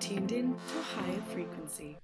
tuned in to a higher frequency.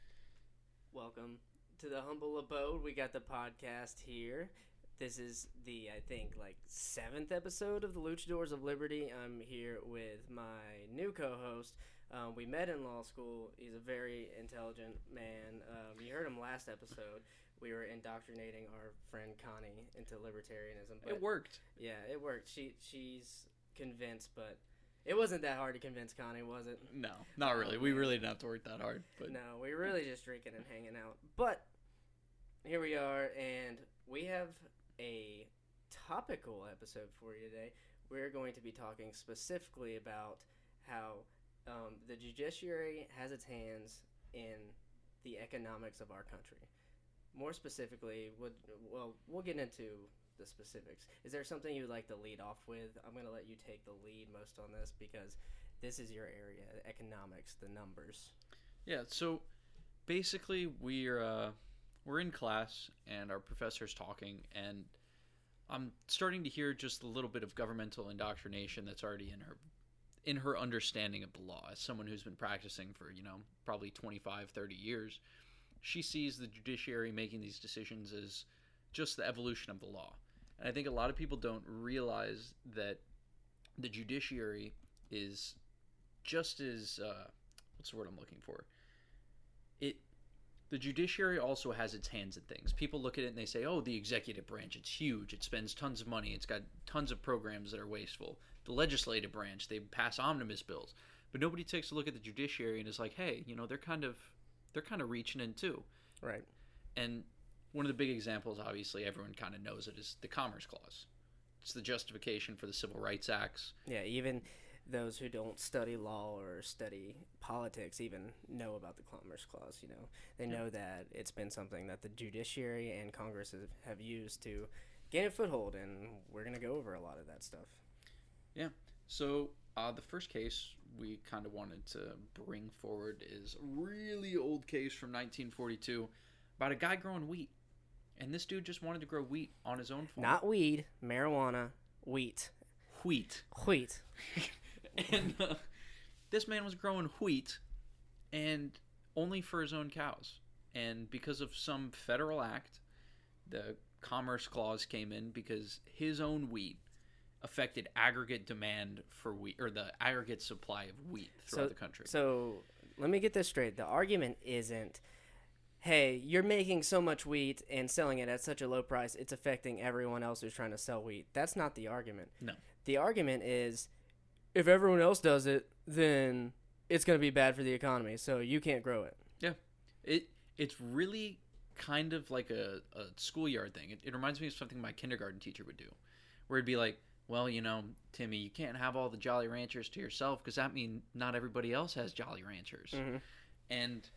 Welcome to the humble abode. We got the podcast here. This is the I think like seventh episode of the Luchadors of Liberty. I'm here with my new co-host. Um, we met in law school. He's a very intelligent man. Um, you heard him last episode. We were indoctrinating our friend Connie into libertarianism. But It worked. Yeah, it worked. She she's convinced, but it wasn't that hard to convince Connie, was it? No, not really. We really didn't have to work that hard. But No, we were really just drinking and hanging out. But here we are, and we have a topical episode for you today. We're going to be talking specifically about how um, the judiciary has its hands in the economics of our country. More specifically, would well, we'll get into the specifics. Is there something you'd like to lead off with? I'm going to let you take the lead most on this because this is your area, economics, the numbers. yeah, so basically we're uh, we're in class and our professor's talking and I'm starting to hear just a little bit of governmental indoctrination that's already in her in her understanding of the law as someone who's been practicing for, you know, probably 25, 30 years. She sees the judiciary making these decisions as just the evolution of the law. And I think a lot of people don't realize that the judiciary is just as uh, what's the word I'm looking for? It the judiciary also has its hands in things. People look at it and they say, "Oh, the executive branch, it's huge. It spends tons of money. It's got tons of programs that are wasteful." The legislative branch, they pass omnibus bills. But nobody takes a look at the judiciary and is like, "Hey, you know, they're kind of they're kind of reaching in too." Right. And one of the big examples, obviously, everyone kind of knows it, is the Commerce Clause. It's the justification for the Civil Rights Acts. Yeah, even those who don't study law or study politics even know about the Commerce Clause. You know, they know that it's been something that the judiciary and Congress have, used to gain a foothold, and we're gonna go over a lot of that stuff. Yeah. So uh, the first case we kind of wanted to bring forward is a really old case from 1942 about a guy growing wheat, and this dude just wanted to grow wheat on his own farm. Not weed, marijuana, wheat, wheat. wheat. and uh, this man was growing wheat, and only for his own cows. And because of some federal act, the Commerce Clause came in because his own wheat affected aggregate demand for wheat or the aggregate supply of wheat throughout So- the country. So let me get this straight. The argument isn't, hey, you're making so much wheat and selling it at such a low price, it's affecting everyone else who's trying to sell wheat. That's not the argument. No. The argument is, if everyone else does it, then it's going to be bad for the economy, so you can't grow it. Yeah. It it's really kind of like a, a schoolyard thing. It, it reminds me of something my kindergarten teacher would do, where it'd be like, "Well, you know, Timmy, you can't have all the Jolly Ranchers to yourself because that means not everybody else has Jolly Ranchers." Mhm. And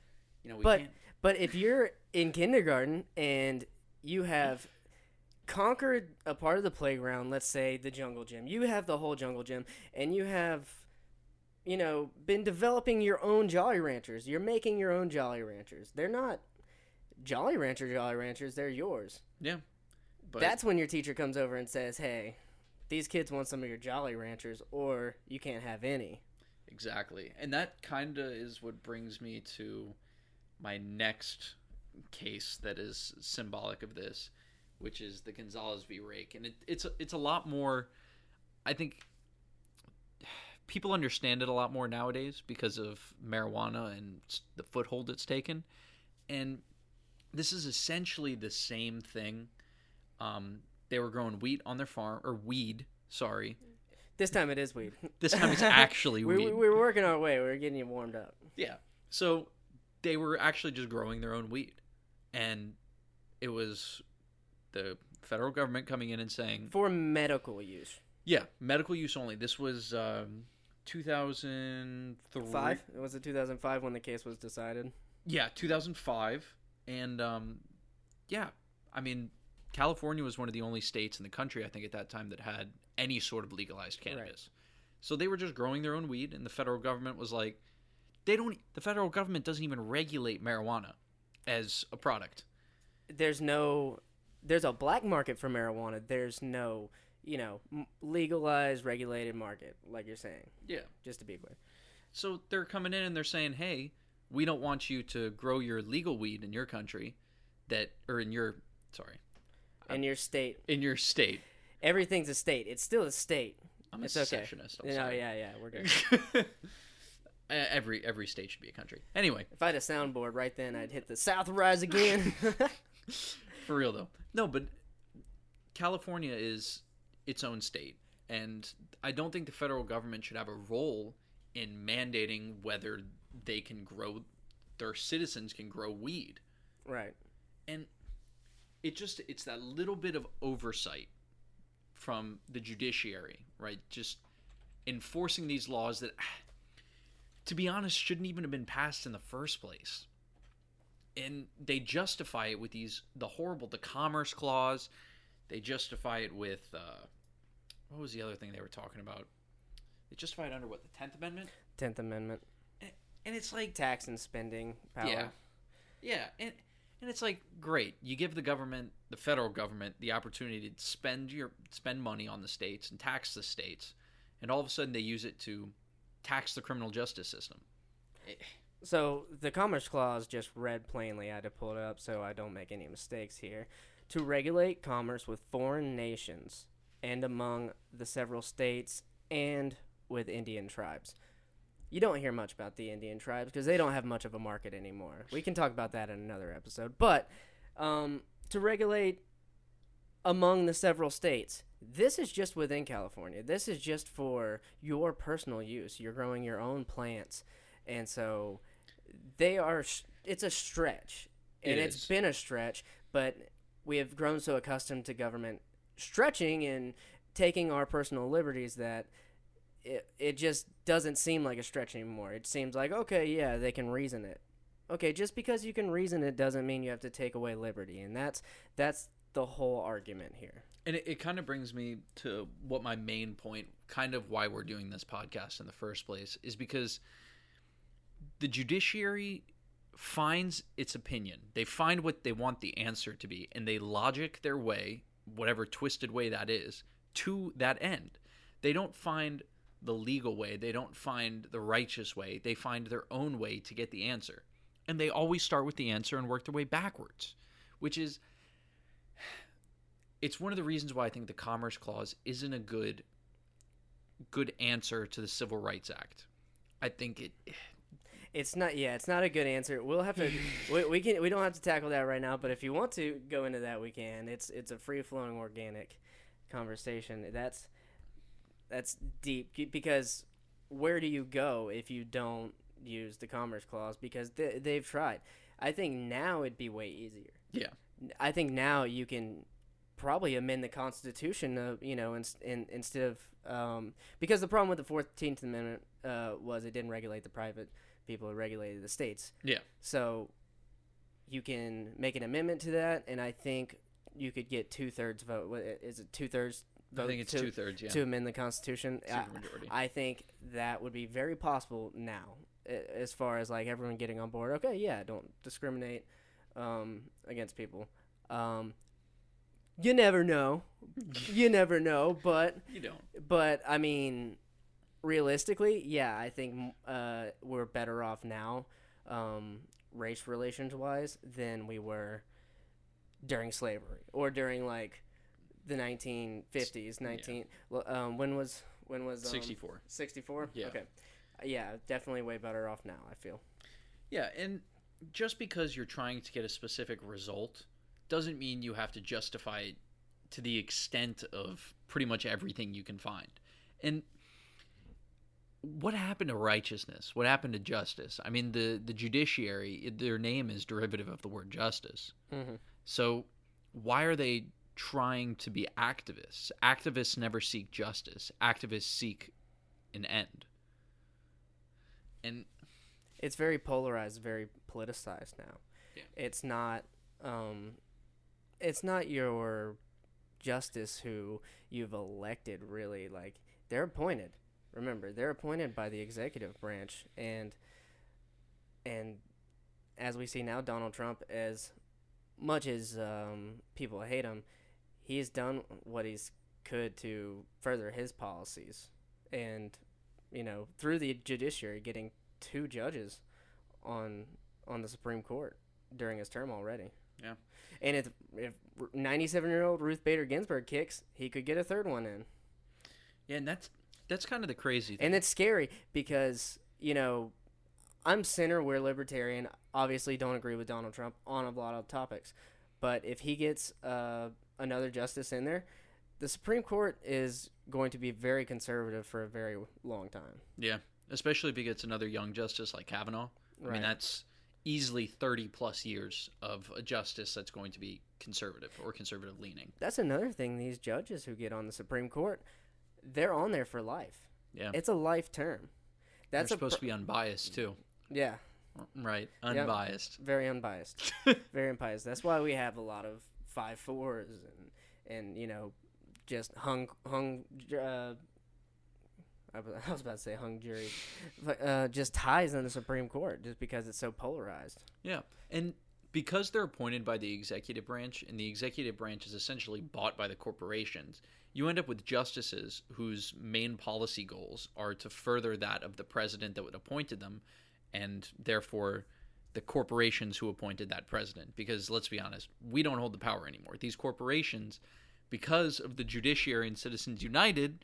you know, we But can't. But if you're in kindergarten and you have conquered a part of the playground, let's say the jungle gym, you have the whole jungle gym, and you have, you know, been developing your own Jolly Ranchers. You're making your own Jolly Ranchers. They're not Jolly Rancher Jolly Ranchers. They're yours. Yeah, but That's when your teacher comes over and says, "Hey." These kids want some of your Jolly Ranchers, or you can't have any. exactly, and that kind of is what brings me to my next case that is symbolic of this, which is the Gonzales v. Raich, and it, it's a- it's a lot more. I think people understand it a lot more nowadays because of marijuana and the foothold it's taken, and this is essentially the same thing. Um, they were growing wheat on their farm or weed. Sorry, This time it is weed. this time it's actually we, weed. we, we were working our way. We were getting you warmed up. Yeah. So they were actually just growing their own weed. And it was the federal government coming in and saying, for medical use. yeah, medical use only. This was um, 2003. Five? It was it 2005 when the case was decided. Yeah, 2005. And um, yeah, I mean, California was one of the only states in the country, I think, at that time that had any sort of legalized cannabis. So they were just growing their own weed, and the federal government was like, they don't. The federal government doesn't even regulate marijuana as a product. There's no, there's a black market for marijuana. There's no, you know, m- legalized, regulated market, like you're saying. Yeah. Just to be clear. So they're coming in and they're saying, "Hey, we don't want you to grow your legal weed in your country, that or in your sorry, In your state, in your state." everything's a state. It's still a state. I'm a It's okay. secessionist. I'm no, sorry. yeah, yeah, yeah. we're good. Every every state should be a country. Anyway, if I had a soundboard right then, I'd hit the South Rise again. for real though. No, but California is its own state, and I don't think the federal government should have a role in mandating whether they can grow their citizens can grow weed. right. And it just it's that little bit of oversight from the judiciary, right? Just enforcing these laws that ah, to be honest shouldn't even have been passed in the first place. And they justify it with these the horrible the commerce clause. They justify it with uh what was the other thing they were talking about? They justify it under what the 10th amendment? Tenth Amendment, And it's like tax and spending power. yeah. Yeah, and and it's like great. You give the government, the federal government, the opportunity to spend your spend money on the states and tax the states, and all of a sudden they use it to tax the criminal justice system. So the Commerce Clause just read plainly. I had to pull it up so I don't make any mistakes here. To regulate commerce with foreign nations and among the several states and with Indian tribes. You don't hear much about the Indian tribes because they don't have much of a market anymore. We can talk about that in another episode. But um, to regulate among the several states, this is just within California. This is just for your personal use. You're growing your own plants. And so they are it's a stretch and It it's is. been a stretch but we have grown so accustomed to government stretching and taking our personal liberties that it, it just doesn't seem like a stretch anymore it seems like okay yeah they can reason it okay just because you can reason it doesn't mean you have to take away liberty and that's that's the whole argument here And it, it kind of brings me to what my main point, kind of why we're doing this podcast in the first place, is because the judiciary finds its opinion. They find what they want the answer to be, and they logic their way, whatever twisted way that is, to that end. They don't find the legal way, they don't find the righteous way, they find their own way to get the answer. And they always start with the answer and work their way backwards, which is it's one of the reasons why I think the Commerce Clause isn't a good good answer to the Civil Rights Act. I think it It's not. Yeah, it's not a good answer. We'll have to. we, we can. We don't have to tackle that right now. But if you want to go into that, we can. It's it's a free flowing organic conversation. That's that's deep because where do you go if you don't use the Commerce Clause? Because they, they've tried. I think now it'd be way easier. Yeah. I think now you can probably amend the Constitution, uh, you know, in, in, instead of um, because the problem with the Fourteenth Amendment uh, was it didn't regulate the private people; it regulated the states. Yeah. So you can make an amendment to that, and I think you could get two thirds vote. Is it two thirds vote? I think it's two thirds, yeah. to amend the Constitution. I. I think that would be very possible now, as far as like everyone getting on board. Okay, yeah, don't discriminate um, against people. Um, you never know. you never know, but you don't. but I mean, realistically, yeah, I think uh, we're better off now, um, race relations wise, than we were during slavery or during like the 1950s. 19. well, Um, when was when was um, 64. 64? Yeah. Okay. Yeah, definitely way better off now. I feel. Yeah, and just because you're trying to get a specific result doesn't mean you have to justify it to the extent of pretty much everything you can find. And what happened to righteousness? What happened to justice? I mean, the the judiciary, their name is derivative of the word justice. Mm-hmm. So why are they trying to be activists? Activists never seek justice. Activists seek an end. And it's very polarized, very politicized now. Yeah. It's not um it's not your justice who you've elected really like they're appointed. Remember, they're appointed by the executive branch and and as we see now Donald Trump as much as um, people hate him, he's done what he's could to further his policies and you know, through the judiciary, getting two judges on on the Supreme Court during his term already. Yeah. And if if 97 year old Ruth Bader Ginsburg kicks, he could get a third one in. Yeah, and that's that's kind of the crazy thing. And it's scary because, you know, I'm center, we're libertarian. Obviously, don't agree with Donald Trump on a lot of topics. But if he gets uh, another justice in there, the Supreme Court is going to be very conservative for a very long time. yeah, especially if he gets another young justice like Kavanaugh. I mean, that's easily 30 plus years of a justice that's going to be conservative or conservative leaning. That's another thing. These judges who get on the Supreme Court, they're on there for life. Yeah. It's a life term. That's They're supposed pr- to be unbiased too. yeah, Right, unbiased. very unbiased, very unbiased. That's why we have a lot of five fours and and you know just hung hung. Uh, I was about to say hung jury, but uh, just ties in the Supreme Court just because it's so polarized. Yeah, and because they're appointed by the executive branch, and the executive branch is essentially bought by the corporations, you end up with justices whose main policy goals are to further that of the president that would appointed them, and therefore the corporations who appointed that president. Because let's be honest, we don't hold the power anymore. These corporations, because of the judiciary and Citizens United.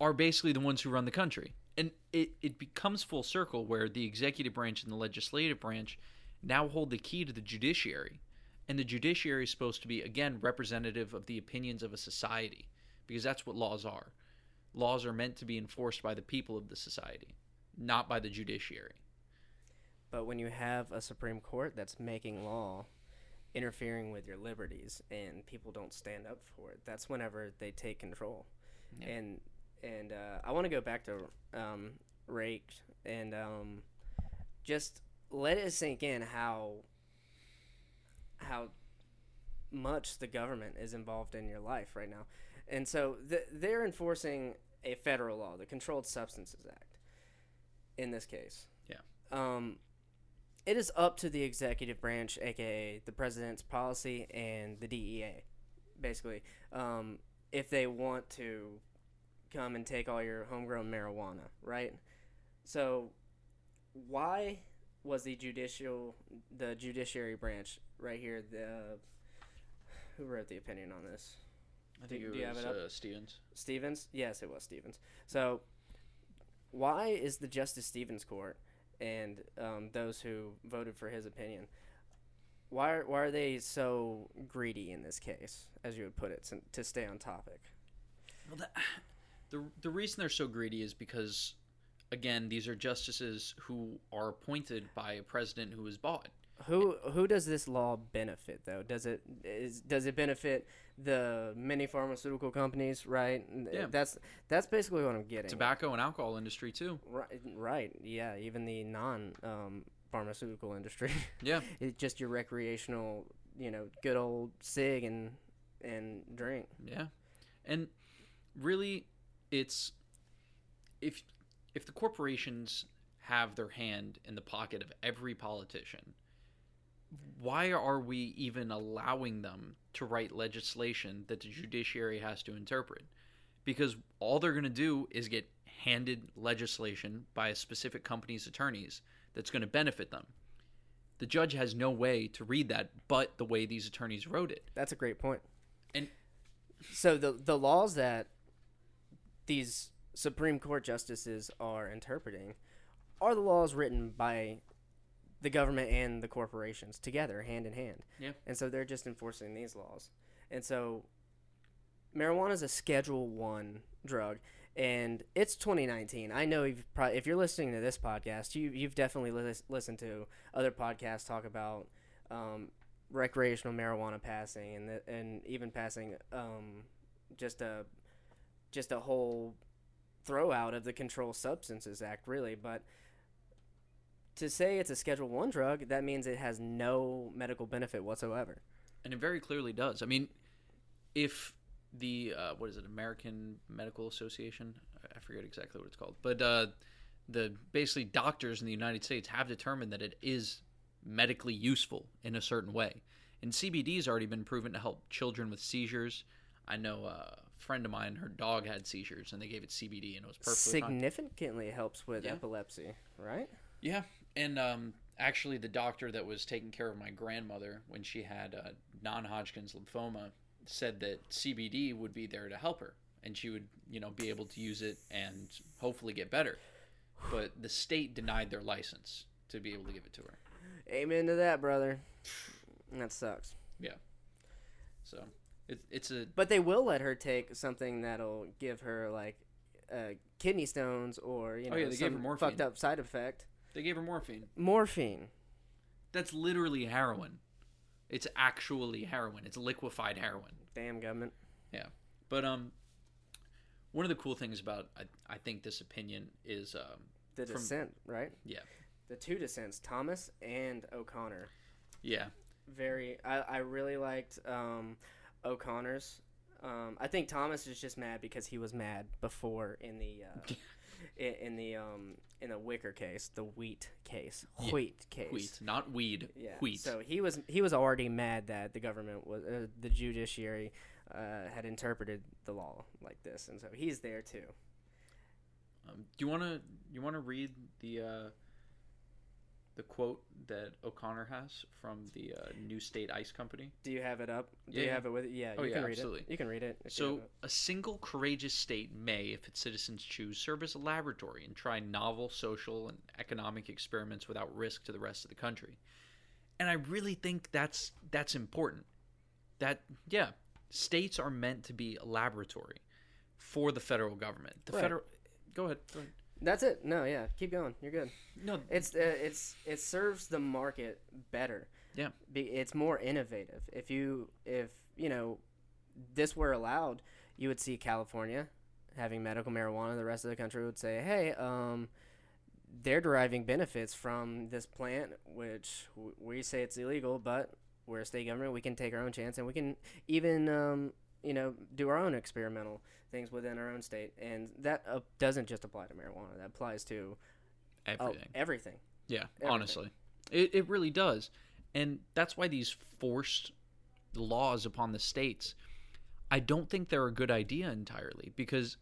Are basically the ones who run the country. And it, it becomes full circle where the executive branch and the legislative branch now hold the key to the judiciary. And the judiciary is supposed to be, again, representative of the opinions of a society, because that's what laws are. Laws are meant to be enforced by the people of the society, not by the judiciary. But when you have a Supreme Court that's making law, interfering with your liberties, and people don't stand up for it, that's whenever they take control. Yeah. And and uh, I want to go back to um, Raich and um, just let it sink in how how much the government is involved in your life right now. And so th- they're enforcing a federal law, the Controlled Substances Act, in this case. Yeah. Um, it is up to the executive branch, aka the president's policy and the DEA, basically, um, if they want to come and take all your homegrown marijuana, right? So, why was the judicial, the judiciary branch right here, the who wrote the opinion on this? I think think Do- it do you have was it uh, Stevens. Stevens? Yes, it was Stevens. So, why is the Justice Stevens Court and um, those who voted for his opinion, why are, why are they so greedy in this case, as you would put it, to, to stay on topic? Well, that, the the reason they're so greedy is because, again, these are justices who are appointed by a president who is bought. Who who does this law benefit though? Does it is does it benefit the many pharmaceutical companies? Right. Yeah. That's that's basically what I'm getting. Tobacco and alcohol industry too. Right. Right. Yeah. Even the non um, pharmaceutical industry. Yeah, it's just your recreational, you know, good old cig and and drink. yeah, and really, it's if if the corporations have their hand in the pocket of every politician, why are we even allowing them to write legislation that the judiciary has to interpret? Because all they're going to do is get handed legislation by a specific company's attorneys that's going to benefit them. The judge has no way to read that but the way these attorneys wrote it. That's a great point. And- so the the laws that these Supreme Court justices are interpreting are the laws written by the government and the corporations together, hand in hand. Yeah. And so they're just enforcing these laws. And so marijuana is a Schedule One drug, and it's 2019. I know you've probably, if you're listening to this podcast, you you've definitely lis- listened to other podcasts talk about um, recreational marijuana passing and the, and even passing um, just a just a whole throw out of the Control Substances Act, really. But to say it's a Schedule One drug, that means it has no medical benefit whatsoever. and it very clearly does. I mean, if the uh, what is it, American Medical Association? I- forget exactly what it's called, but uh, the basically doctors in the United States have determined that it is medically useful in a certain way, and CBD has already been proven to help children with seizures. I know uh, friend of mine, her dog had seizures, and they gave it CBD, and it was perfectly fine. Significantly helps with Yeah. epilepsy, right? Yeah, and um, actually, the doctor that was taking care of my grandmother when she had uh, non-Hodgkin's lymphoma said that CBD would be there to help her, and she would, you know, be able to use it and hopefully get better. But the state denied their license to be able to give it to her. Amen to that, brother. That sucks. Yeah. So it, it's a But they will let her take something that'll give her like uh, kidney stones or you know Oh, yeah, they gave her some fucked up side effect. they gave her morphine. Morphine. That's literally heroin. It's actually heroin. It's liquefied heroin. Damn government. Yeah, but um, one of the cool things about I, I think this opinion is um, The From- dissent, right? Yeah. The two dissents, Thomas and O'Connor. yeah, Very. I, I really liked um, O'Connor's. Um, I think Thomas is just mad because he was mad before in the uh, in, in the um, in the Wickard case, the wheat case, Yeah, wheat case. wheat, not weed. Yeah. Wheat. So he was he was already mad that the government was uh, the judiciary uh, had interpreted the law like this, and so he's there too. Um, do you want to you want to read the uh, the quote that O'Connor has from the uh, New State Ice Company? Do you have it up? Do Yeah, you yeah. have it with? It? Yeah, Oh, you yeah, can read absolutely. it. You can read it. So, it. a single courageous state may, if its citizens choose, serve as a laboratory and try novel social and economic experiments without risk to the rest of the country. And I really think that's that's important. That yeah, states are meant to be a laboratory for the federal government. The Right. federal. Go ahead. Go ahead. That's it. No, yeah, keep going. You're good. No, It's uh, it's it serves the market better. Yeah. Be, it's more innovative. If you if you know this were allowed, you would see California having medical marijuana. The rest of the country would say, "Hey, um, they're deriving benefits from this plant, which w- we say it's illegal, but we're a state government. We can take our own chance, and we can even um, you know do our own experimental things within our own state. And that uh, doesn't just apply to marijuana. That applies to everything. everything. Yeah, Everything. honestly, it it really does, and that's why these forced laws upon the states, I don't think they're a good idea entirely because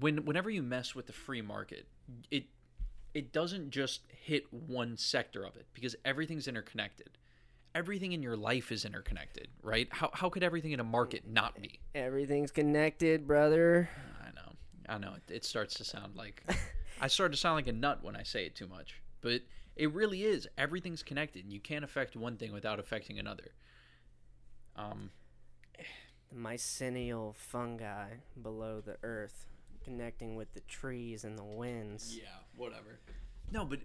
when whenever you mess with the free market, it it doesn't just hit one sector of it because everything's interconnected. Everything in your life is interconnected, right? How how could everything in a market not be? Everything's connected, brother. I know. I know. It, it starts to sound like I start to sound like a nut when I say it too much. But it really is. Everything's connected. and You can't affect one thing without affecting another. Um The mycelial fungi below the earth, connecting with the trees and the winds. yeah, whatever. No, but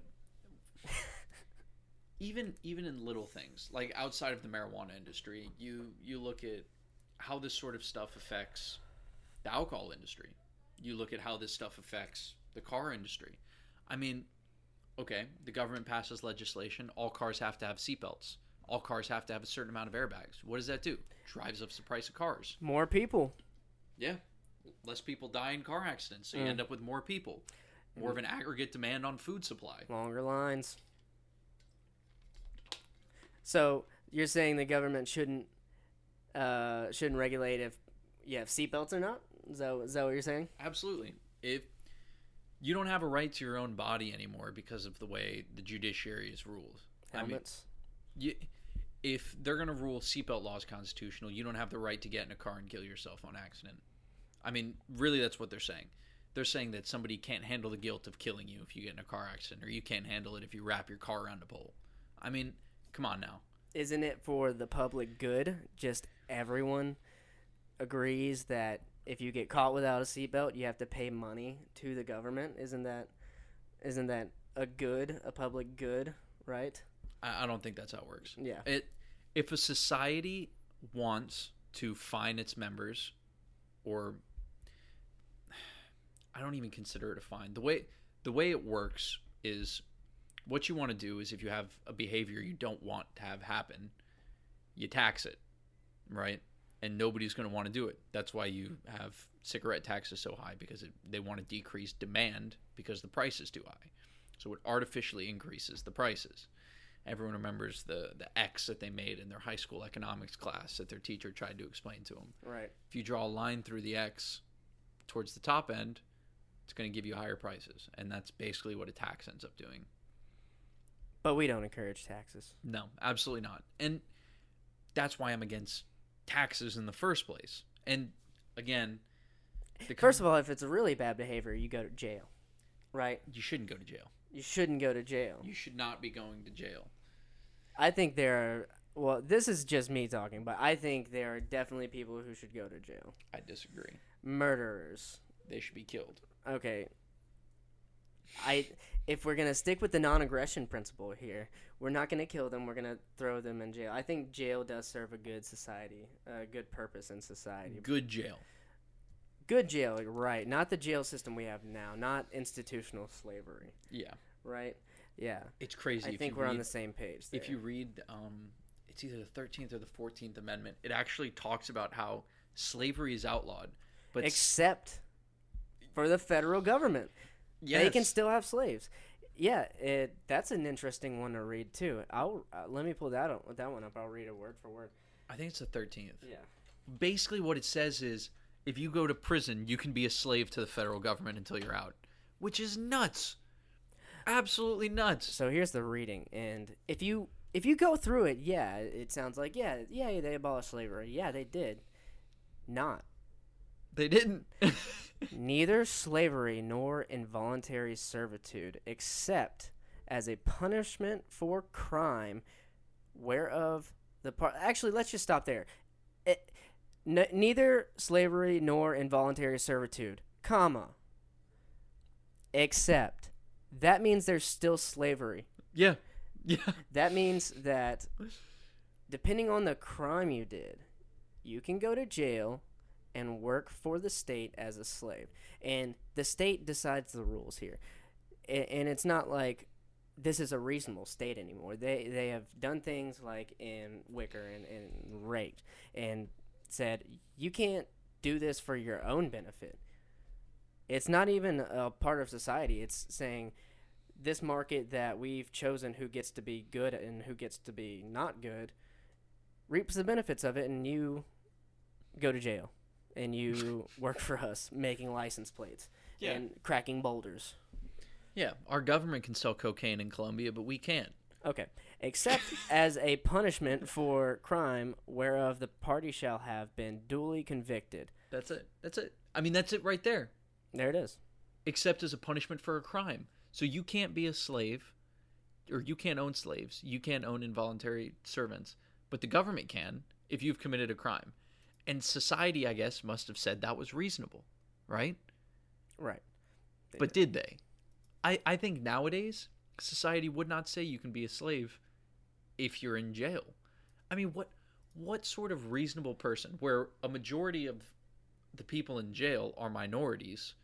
even even in little things, like outside of the marijuana industry, you you look at how this sort of stuff affects the alcohol industry. You look at how this stuff affects the car industry. I mean, okay, the government passes legislation, all cars have to have seatbelts. All cars have to have a certain amount of airbags. What does that do? Drives up the price of cars. More people. Yeah. Less people die in car accidents, so you Mm. end up with more people. More of an aggregate demand on food supply. Longer lines. So you're saying the government shouldn't uh, shouldn't regulate if you have seatbelts or not? Is that, is that what you're saying? Absolutely. If you don't have a right to your own body anymore because of the way the judiciary is ruled. I mean, Helmets. you, if they're going to rule seatbelt laws constitutional, you don't have the right to get in a car and kill yourself on accident. I mean, really, that's what they're saying. They're saying that somebody can't handle the guilt of killing you if you get in a car accident, or you can't handle it if you wrap your car around a pole. I mean, come on now. Isn't it for the public good? Just everyone agrees that if you get caught without a seatbelt, you have to pay money to the government. Isn't that isn't that a good, a public good, right? I, I don't think that's how it works. Yeah. It if a society wants to fine its members, or I don't even consider it a fine. The way the way it works is what you want to do is if you have a behavior you don't want to have happen, you tax it, right? And nobody's going to want to do it. That's why you have cigarette taxes so high because it, they want to decrease demand because the price is too high. So it artificially increases the prices. everyone remembers the the X that they made in their high school economics class that their teacher tried to explain to them. Right. If you draw a line through the X towards the top end, it's going to give you higher prices, and that's basically what a tax ends up doing. But we don't encourage taxes. No, absolutely not. And that's why I'm against taxes in the first place. And again, the First of all, if it's a really bad behavior, you go to jail. Right? you shouldn't go to jail. You shouldn't go to jail. You should not be going to jail. I think there are well, this is just me talking, but I think there are definitely people who should go to jail. I disagree. Murderers. They should be killed. Okay. I if we're gonna stick with the non-aggression principle here, we're not gonna kill them. We're gonna throw them in jail. I think jail does serve a good society, a good purpose in society. Good jail. Good jail, right? Not the jail system we have now. Not institutional slavery, Yeah, right? Yeah, it's crazy. I if think we're on the same page. If you read, um, it's either the Thirteenth or the Fourteenth Amendment. It actually talks about how slavery is outlawed, but except for the federal government. They can still have slaves. Yeah, it, that's an interesting one to read too. I'll uh, let me pull that up, that one up. I'll read it word for word. I think it's the Thirteenth. Yeah. Basically, what it says is, if you go to prison, you can be a slave to the federal government until you're out, which is nuts. Absolutely nuts. So here's the reading, and if you if you go through it, yeah, it sounds like yeah, yeah, they abolished slavery. Yeah, they did. Not They didn't. neither slavery nor involuntary servitude, except as a punishment for crime, whereof the part. Actually, let's just stop there. It, n- neither slavery nor involuntary servitude, comma. Except, that means there's still slavery. yeah, yeah. That means that depending on the crime you did, you can go to jail and work for the state as a slave. And the state decides the rules here. And it's not like this is a reasonable state anymore. They they have done things like in Wickard and, and raped and said you can't do this for your own benefit. It's not even a part of society. It's saying this market that we've chosen who gets to be good and who gets to be not good reaps the benefits of it and you go to jail and you work for us making license plates Yeah. and cracking boulders Yeah, our government can sell cocaine in Colombia, but we can't. okay except as a punishment for crime whereof the party shall have been duly convicted That's it. That's it. I mean, that's it right there. there it is Except as a punishment for a crime. So you can't be a slave, or you can't own slaves. You can't own involuntary servants, but the government can if you've committed a crime. And society, I guess, must have said that was reasonable, right? right But did they? I, I think nowadays society would not say you can be a slave if you're in jail. I mean, what what sort of reasonable person where a majority of the people in jail are minorities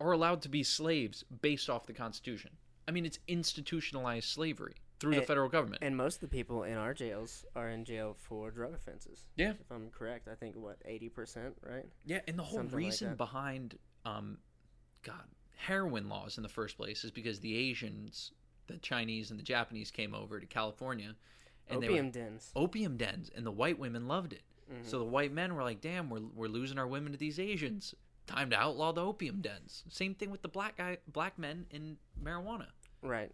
are allowed to be slaves based off the Constitution? I mean, it's institutionalized slavery through the federal government. and most of the people in our jails are in jail for drug offenses Yeah. if i'm correct i think what 80% right Yeah, and the whole Something reason that. behind, um, God, heroin laws in the first place is because the Asians, the Chinese, and the Japanese came over to California, and opium they were dens opium dens, and the white women loved it. Mhm. So the white men were like, "Damn, we're we're losing our women to these Asians. Time to outlaw the opium dens." Same thing with the black guy, black men in marijuana. Right,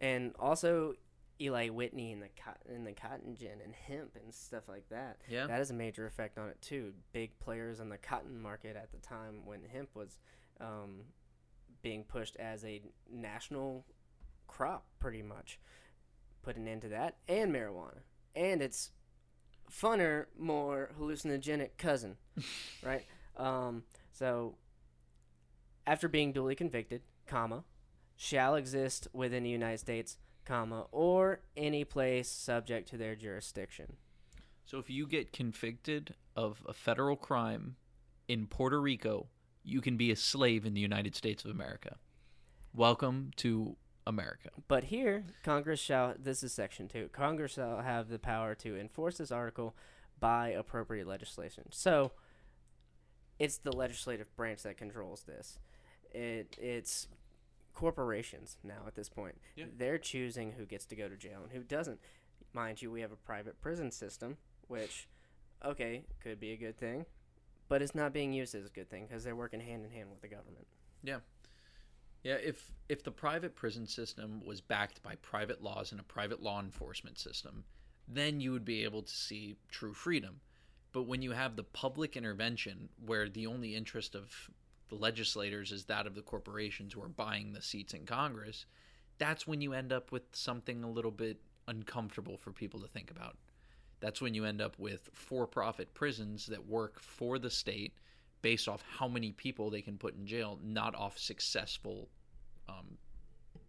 and also Eli Whitney and the cotton and the cotton gin and hemp and stuff like that. Yeah. that has a major effect on it too. Big players in the cotton market at the time when hemp was um, being pushed as a national crop, pretty much, put an end to that and marijuana and its funner, more hallucinogenic cousin, right? Um, so after being duly convicted, comma, shall exist within the United States, comma, or any place subject to their jurisdiction. So if you get convicted of a federal crime in Puerto Rico, you can be a slave in the United States of America. Welcome to America. But here, Congress shall, this is section two, Congress shall have the power to enforce this article by appropriate legislation. So, it's the legislative branch that controls this. It, it's corporations now at this point. Yeah. They're choosing who gets to go to jail and who doesn't. Mind you, we have a private prison system, which, okay, could be a good thing, but it's not being used as a good thing because they're working hand in hand with the government. Yeah, Yeah, if if the private prison system was backed by private laws and a private law enforcement system, then you would be able to see true freedom. But when you have the public intervention where the only interest of the legislators is that of the corporations who are buying the seats in Congress, that's when you end up with something a little bit uncomfortable for people to think about. That's when you end up with for-profit prisons that work for the state based off how many people they can put in jail, not off successful um,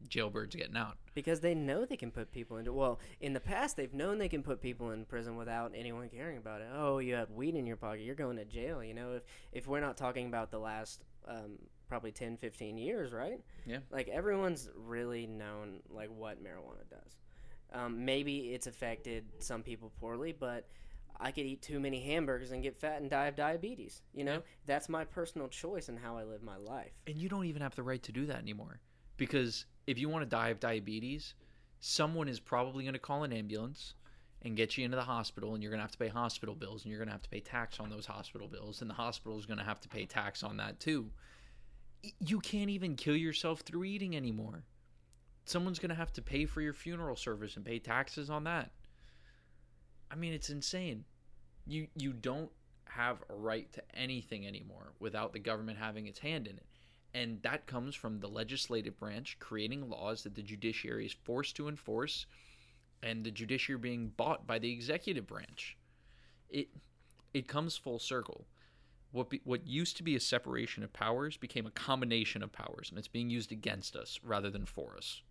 jailbirds getting out. Because they know they can put people into. Well, in the past, they've known they can put people in prison without anyone caring about it. Oh, you had weed in your pocket, you're going to jail. You know, if if we're not talking about the last um, probably 10, 15 years, right? Yeah. Like everyone's really known like what marijuana does. Um, maybe it's affected some people poorly, but I could eat too many hamburgers and get fat and die of diabetes. You know, Yeah. that's my personal choice in how I live my life. And you don't even have the right to do that anymore. Because if you want to die of diabetes, someone is probably going to call an ambulance and get you into the hospital, and you're going to have to pay hospital bills, and you're going to have to pay tax on those hospital bills, and the hospital is going to have to pay tax on that too. You can't even kill yourself through eating anymore. Someone's going to have to pay for your funeral service and pay taxes on that. I mean, it's insane. You you don't have a right to anything anymore without the government having its hand in it. And that comes from the legislative branch creating laws that the judiciary is forced to enforce and the judiciary being bought by the executive branch. It it comes full circle. What be, what used to be a separation of powers became a combination of powers and it's being used against us rather than for us.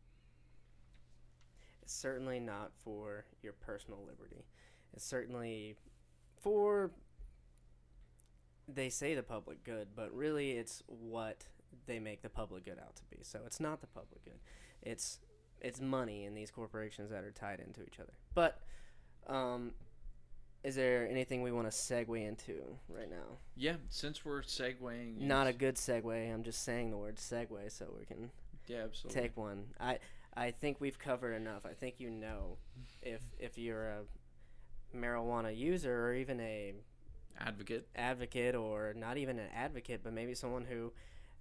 It's certainly not for your personal liberty. It's certainly for they say the public good, but really it's what they make the public good out to be. So it's not the public good. It's it's money in these corporations that are tied into each other. But um is there anything we want to segue into right now? Yeah, since we're segueing Not a good segue. I'm just saying the word segue so we can Yeah, absolutely. take one. I I think we've covered enough. I think you know if if you're a marijuana user or even a advocate. advocate or not even an advocate, but maybe someone who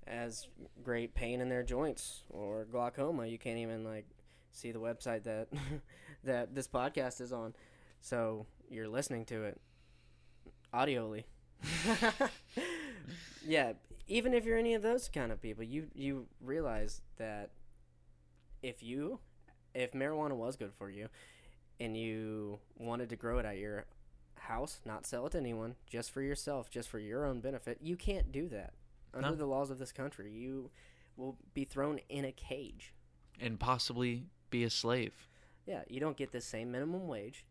has great pain in their joints or glaucoma. You can't even like see the website that that this podcast is on. So you're listening to it audioly. yeah, even if you're any of those kind of people, you you realize that if you if marijuana was good for you and you wanted to grow it at your house, not sell it to anyone, just for yourself, just for your own benefit, you can't do that. Under No. the laws of this country, you will be thrown in a cage. And possibly be a slave. Yeah, you don't get the same minimum wage.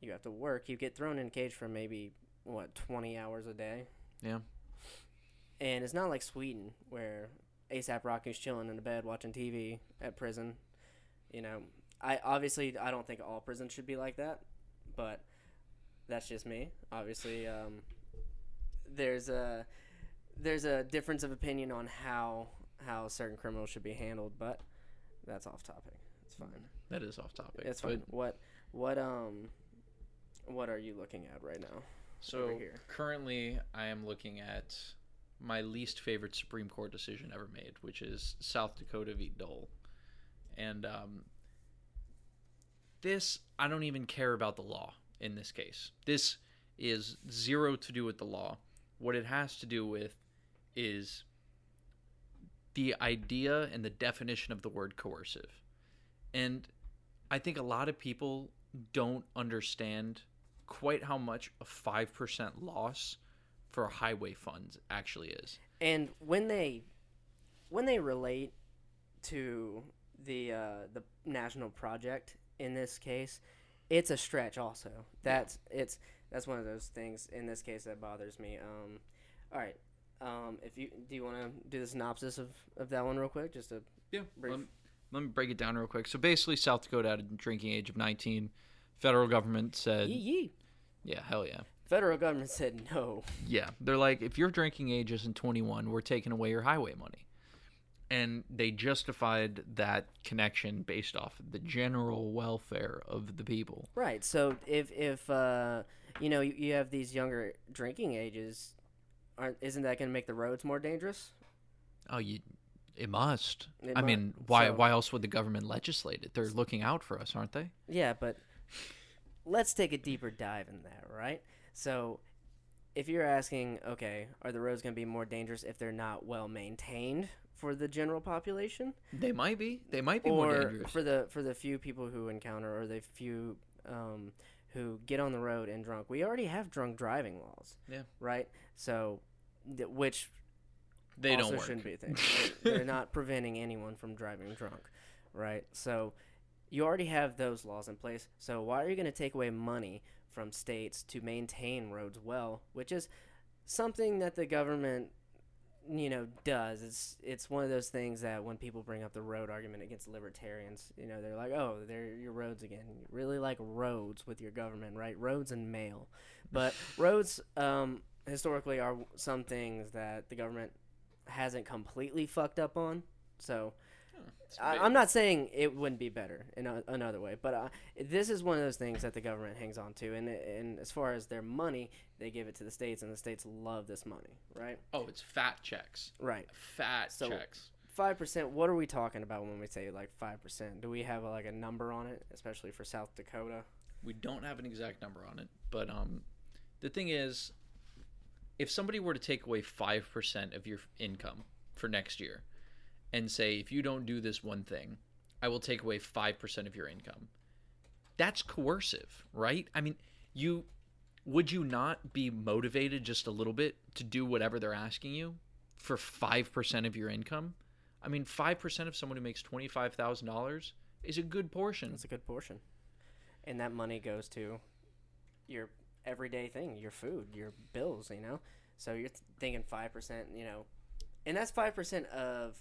You have to work. You get thrown in a cage for maybe what twenty hours a day. Yeah. And it's not like Sweden where ASAP Rocky's chilling in a bed watching TV at prison. You know, I obviously I don't think all prisons should be like that, but that's just me. Obviously, um, there's a there's a difference of opinion on how how certain criminals should be handled, but that's off topic. It's fine. That is off topic. It's fine. What what um what are you looking at right now? So here. currently, I am looking at my least favorite Supreme Court decision ever made, which is South Dakota v. Dole, and um, this I don't even care about the law in this case. This is zero to do with the law. What it has to do with is the idea and the definition of the word coercive, and I think a lot of people don't understand quite how much a 5% loss for highway funds actually is. And when they when they relate to the uh, the national project in this case, it's a stretch. Also, that's it's that's one of those things in this case that bothers me. Um, all right, um, if you do you want to do the synopsis of, of that one real quick, just to Yeah. Brief. Let, let me break it down real quick. So basically, South Dakota had a drinking age of 19. Federal government said, yee yee. yeah, hell yeah. Federal government said no. Yeah. They're like, if your drinking age isn't 21, we're taking away your highway money. and they justified that connection based off the general welfare of the people. Right. So if if uh, you know you, you have these younger drinking ages, aren't isn't that going to make the roads more dangerous? Oh, you it must. It I mean, why so- why else would the government legislate it? They're looking out for us, aren't they? Yeah, but let's take a deeper dive in that, right? So, if you're asking, okay, are the roads going to be more dangerous if they're not well maintained for the general population, They might be. They might be more dangerous. for the for the few people who encounter or the few um, who get on the road and drunk? We already have drunk driving laws. Yeah. Right. So, th- which they also don't work. shouldn't be a thing. They're- They're not preventing anyone from driving drunk, right? So you already have those laws in place. So why are you going to take away money from states to maintain roads well, which is something that the government you know does. It's it's one of those things that when people bring up the road argument against libertarians you know they're like oh they're your roads again. You really like roads with your government right? Roads and mail. But roads um historically are some things that the government hasn't completely fucked up on. So I, I'm not saying it wouldn't be better in a, another way, but uh, this is one of those things that the government hangs on to. And and as far as their money, they give it to the states, and the states love this money, right? Oh, it's fat checks. Right. Fat So- checks. Five percent. What are we talking about when we say like five percent? Do we have like a number on it, especially for South Dakota? We don't have an exact number on it, but um, the thing is, if somebody were to take away five percent of your income for next year, and say if you don't do this one thing, I will take away five percent of your income. That's coercive, right? I mean, you would you not be motivated just a little bit to do whatever they're asking you for five percent of your income? I mean, five percent of someone who makes twenty five thousand dollars is a good portion. That's a good portion, and that money goes to your everyday thing, your food, your bills. You know, so you're thinking five percent. You know, and that's five percent of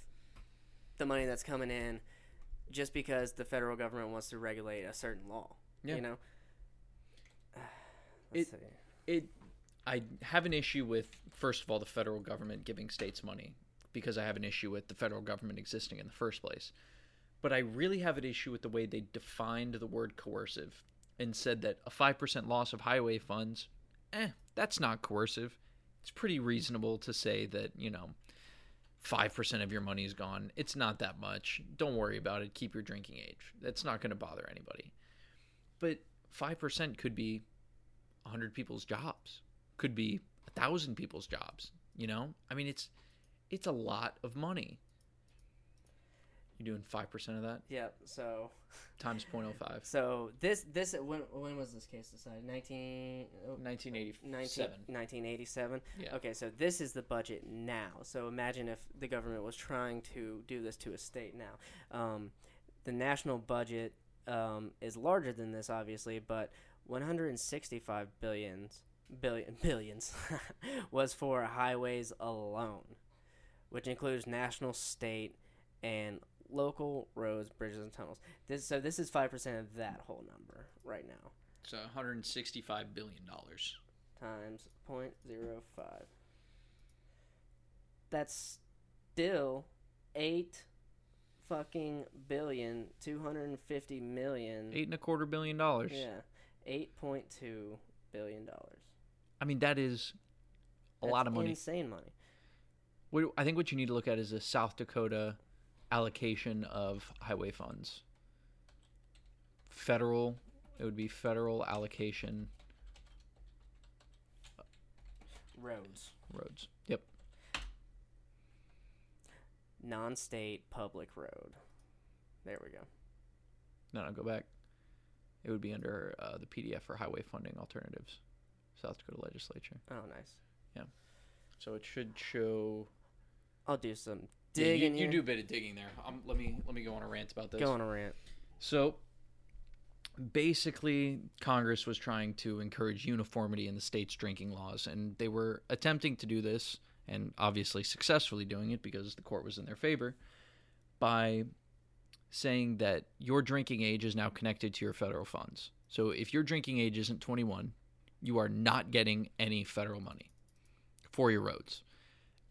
the money that's coming in, just because the federal government wants to regulate a certain law. Yeah. You know. It- Let's see. it I have an issue with first of all the federal government giving states money because I have an issue with the federal government existing in the first place. But I really have an issue with the way they defined the word coercive and said that a 5% loss of highway funds, eh, that's not coercive. It's pretty reasonable to say that, you know, 5% of your money is gone. It's not that much. Don't worry about it. Keep your drinking age. That's not going to bother anybody. But 5% could be 100 people's jobs could be a thousand people's jobs you know i mean it's it's a lot of money you doing 5% of that Yeah. So times 0.05 so this this when when was this case decided? Nineteen. oh, 1987 19, 1987. Yeah. Okay, so this is the budget now. So imagine if the government was trying to do this to a state now. Um, the national budget um, is larger than this, obviously, but 165 billions billion billions was for highways alone, which includes national, state, and local roads, bridges, and tunnels. This so this is five percent of that whole number right now so 165 billion dollars times 0.05. That's still eight fucking billion two hundred and fifty million. eight and a quarter billion dollars Yeah, eight point two billion dollars. i mean that is a lot of money Insane money. what, i think what you need to look at is the south dakota allocation of highway funds federal it would be federal allocation Roads, roads yep non-state public road. There we go. No, no, go back. It would be under uh, the PDF for highway funding alternatives, South Dakota legislature. Oh, nice. Yeah. So it should show. I'll do some Yeah, you, digging. you do a bit of digging there. Um, let me let me go on a rant about this. Go on a rant. So basically, Congress was trying to encourage uniformity in the state's drinking laws, and they were attempting to do this, and obviously successfully doing it because the court was in their favor, by saying that your drinking age is now connected to your federal funds. So if your drinking age isn't 21, you are not getting any federal money for your roads.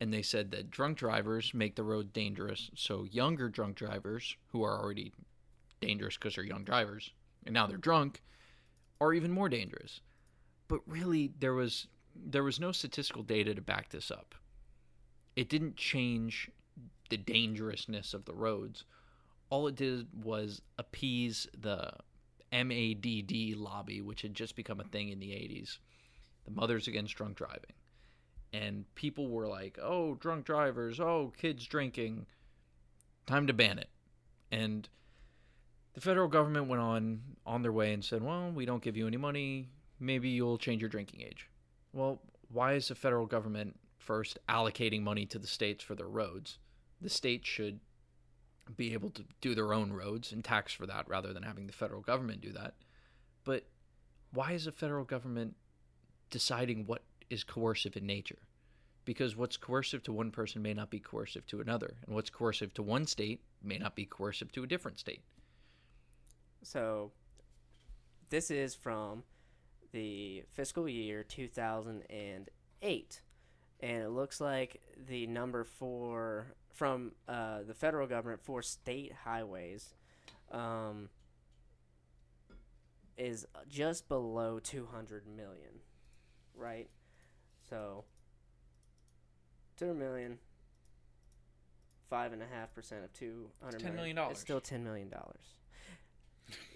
And they said that drunk drivers make the road dangerous. So younger drunk drivers who are already dangerous because they're young drivers and now they're drunk are even more dangerous. But really, there was there was no statistical data to back this up. It didn't change the dangerousness of the roads. All it did was appease the MADD lobby, which had just become a thing in the 80s, the Mothers Against Drunk Driving. And people were like, oh, drunk drivers, oh, kids drinking, time to ban it. And the federal government went on on their way and said, well, we don't give you any money, maybe you'll change your drinking age. Well, why is the federal government first allocating money to the states for their roads? The states should be able to do their own roads and tax for that rather than having the federal government do that. But why is the federal government deciding what is coercive in nature? Because what's coercive to one person may not be coercive to another, and what's coercive to one state may not be coercive to a different state. So, this is from the fiscal year 2008. And it looks like the number for from uh, the federal government for state highways um, is just below 200 million, right? So, 200 million, five and a half percent of two hundred $10 million. It's still ten million dollars.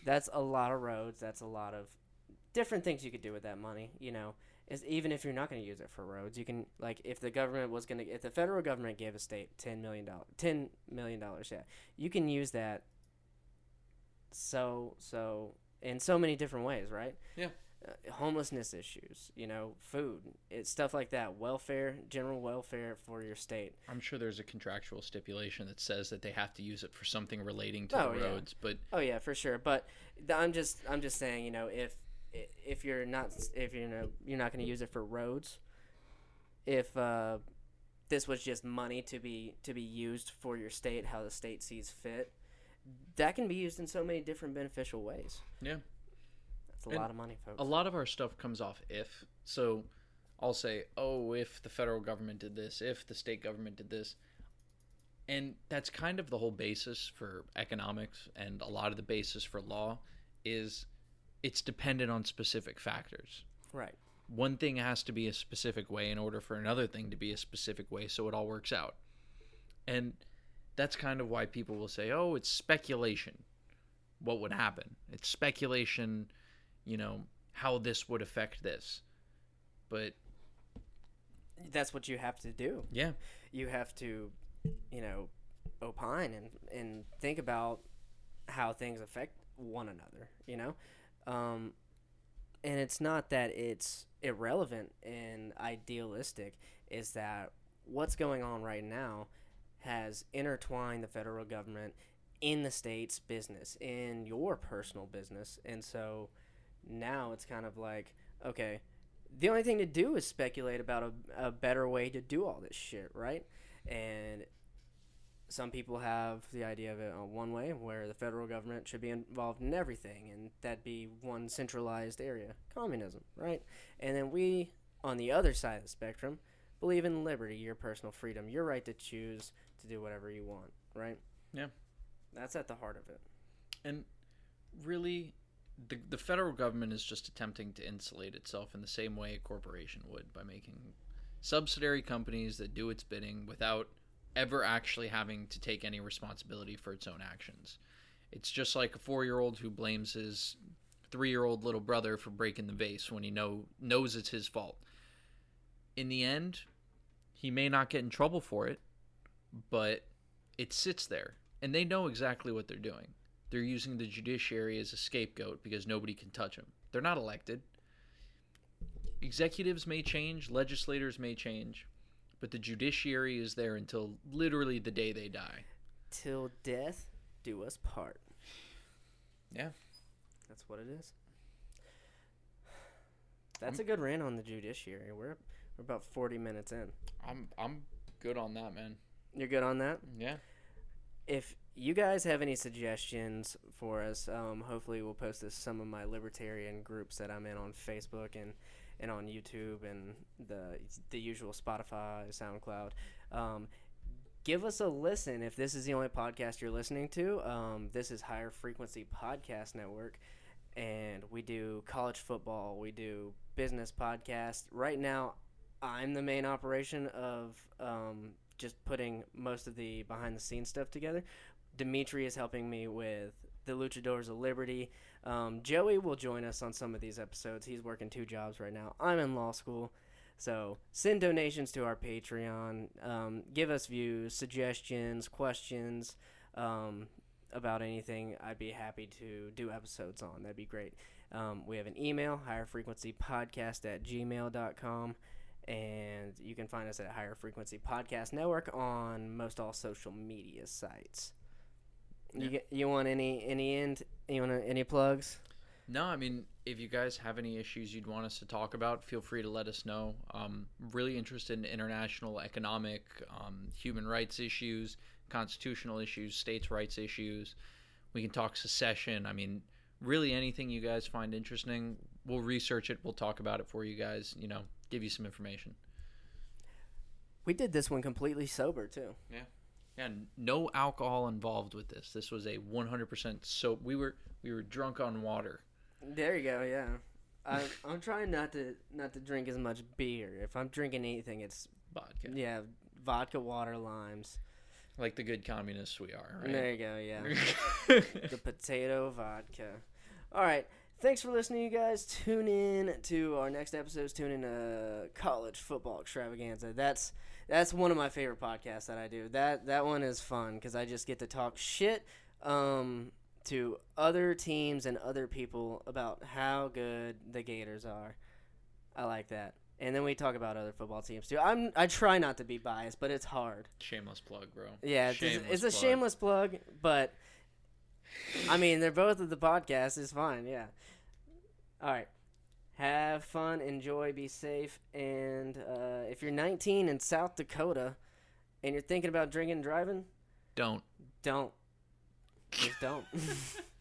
That's a lot of roads. That's a lot of different things you could do with that money. You know, is even if you're not going to use it for roads, you can like if the government was going to if the federal government gave a state ten million dollars, ten million dollars, yeah, you can use that. So so in so many different ways, right? Yeah. Homelessness issues, you know, food, it's stuff like that, welfare, general welfare for your state. I'm sure there's a contractual stipulation that says that they have to use it for something relating to Oh, the yeah. roads, but Oh yeah, for sure. But I'm just I'm just saying, you know, if if you're not if you're know you're not going to use it for roads, if uh, this was just money to be to be used for your state, how the state sees fit, that can be used in so many different beneficial ways. Yeah. That's a And lot of money, folks. a lot of our stuff comes off if. So I'll say, oh, if the federal government did this, if the state government did this. And that's kind of the whole basis for economics and a lot of the basis for law is it's dependent on specific factors. Right. One thing has to be a specific way in order for another thing to be a specific way so it all works out. And that's kind of why people will say, "Oh, it's speculation." What would happen? It's speculation, you know, how this would affect this. But That's what you have to do. yeah, you have to, you know, opine and and think about how things affect one another. You know, um, and it's not that it's irrelevant and idealistic. Is that what's going on right now has intertwined the federal government in the state's business, in your personal business, and so now it's kind of like okay. The only thing to do is speculate about a, a better way to do all this shit, right? and some people have the idea of it uh, one way where the federal government should be involved in everything and that'd be one centralized area communism right and then we on the other side of the spectrum believe in liberty your personal freedom your right to choose to do whatever you want right Yeah. that's at the heart of it and really the the federal government is just attempting to insulate itself in the same way a corporation would by making subsidiary companies that do its bidding without ever actually having to take any responsibility for its own actions. It's just like a 4-year-old who blames his 3-year-old little brother for breaking the vase when he know knows it's his fault. In the end, he may not get in trouble for it, but it sits there and they know exactly what they're doing. They're using the judiciary as a scapegoat because nobody can touch them. They're not elected. Executives may change, legislators may change, but the judiciary is there until literally the day they die. till death do us part Yeah. that's what it is that's a good rant on the judiciary we're we're about 40 minutes in I'm I'm good on that, man. you're good on that Yeah. if you guys have any suggestions for us, um, hopefully we'll post this some of my libertarian groups that I'm in on Facebook and and on YouTube and the the usual Spotify, SoundCloud. Um, give us a listen if this is the only podcast you're listening to. Um, this is Higher Frequency Podcast Network, and we do college football. We do business podcast. Right now, I'm the main operation of um, just putting most of the behind the scenes stuff together. Dimitri is helping me with the Luchadors of Liberty. Um, Joey will join us on some of these episodes. He's working two jobs right now. I'm in law school. So send donations to our Patreon. Um, give us views, suggestions, questions um, about anything. I'd be happy to do episodes on. That'd be great. Um, we have an email, higherfrequencypodcast at gmail.com. And you can find us at Higher Frequency Podcast Network on most all social media sites. You Yeah. you want any any end you want any plugs? No, I mean, if you guys have any issues you'd want us to talk about, feel free to let us know. Um, really interested in international economic, um, human rights issues, constitutional issues, states' rights issues. We can talk secession. I mean, really anything you guys find interesting, we'll research it. We'll talk about it for you guys. You know, give you some information. We did this one completely sober too. And no alcohol involved with this. This was a 100% soap. We were we were drunk on water. There you go. Yeah, I, I'm trying not to not to drink as much beer. If I'm drinking anything, it's Vodka. yeah, vodka, water, limes. Like the good communists we are, right? There you go. Yeah, the potato vodka. All right. Thanks for listening, you guys. Tune in to our next episodes. Tune in to college football extravaganza. That's that's one of my favorite podcasts that I do. That that one is fun because I just get to talk shit um, to other teams and other people about how good the Gators are. I like that. And then we talk about other football teams too. I'm I try not to be biased, but it's hard. Shameless plug, bro. Yeah, it's, it's a plug. shameless plug, but I mean, they're both of the podcast. It's fine. Yeah. All right. Have fun, enjoy, be safe, and uh, if you're 19 in South Dakota and you're thinking about drinking and driving, Don't. don't. Just don't.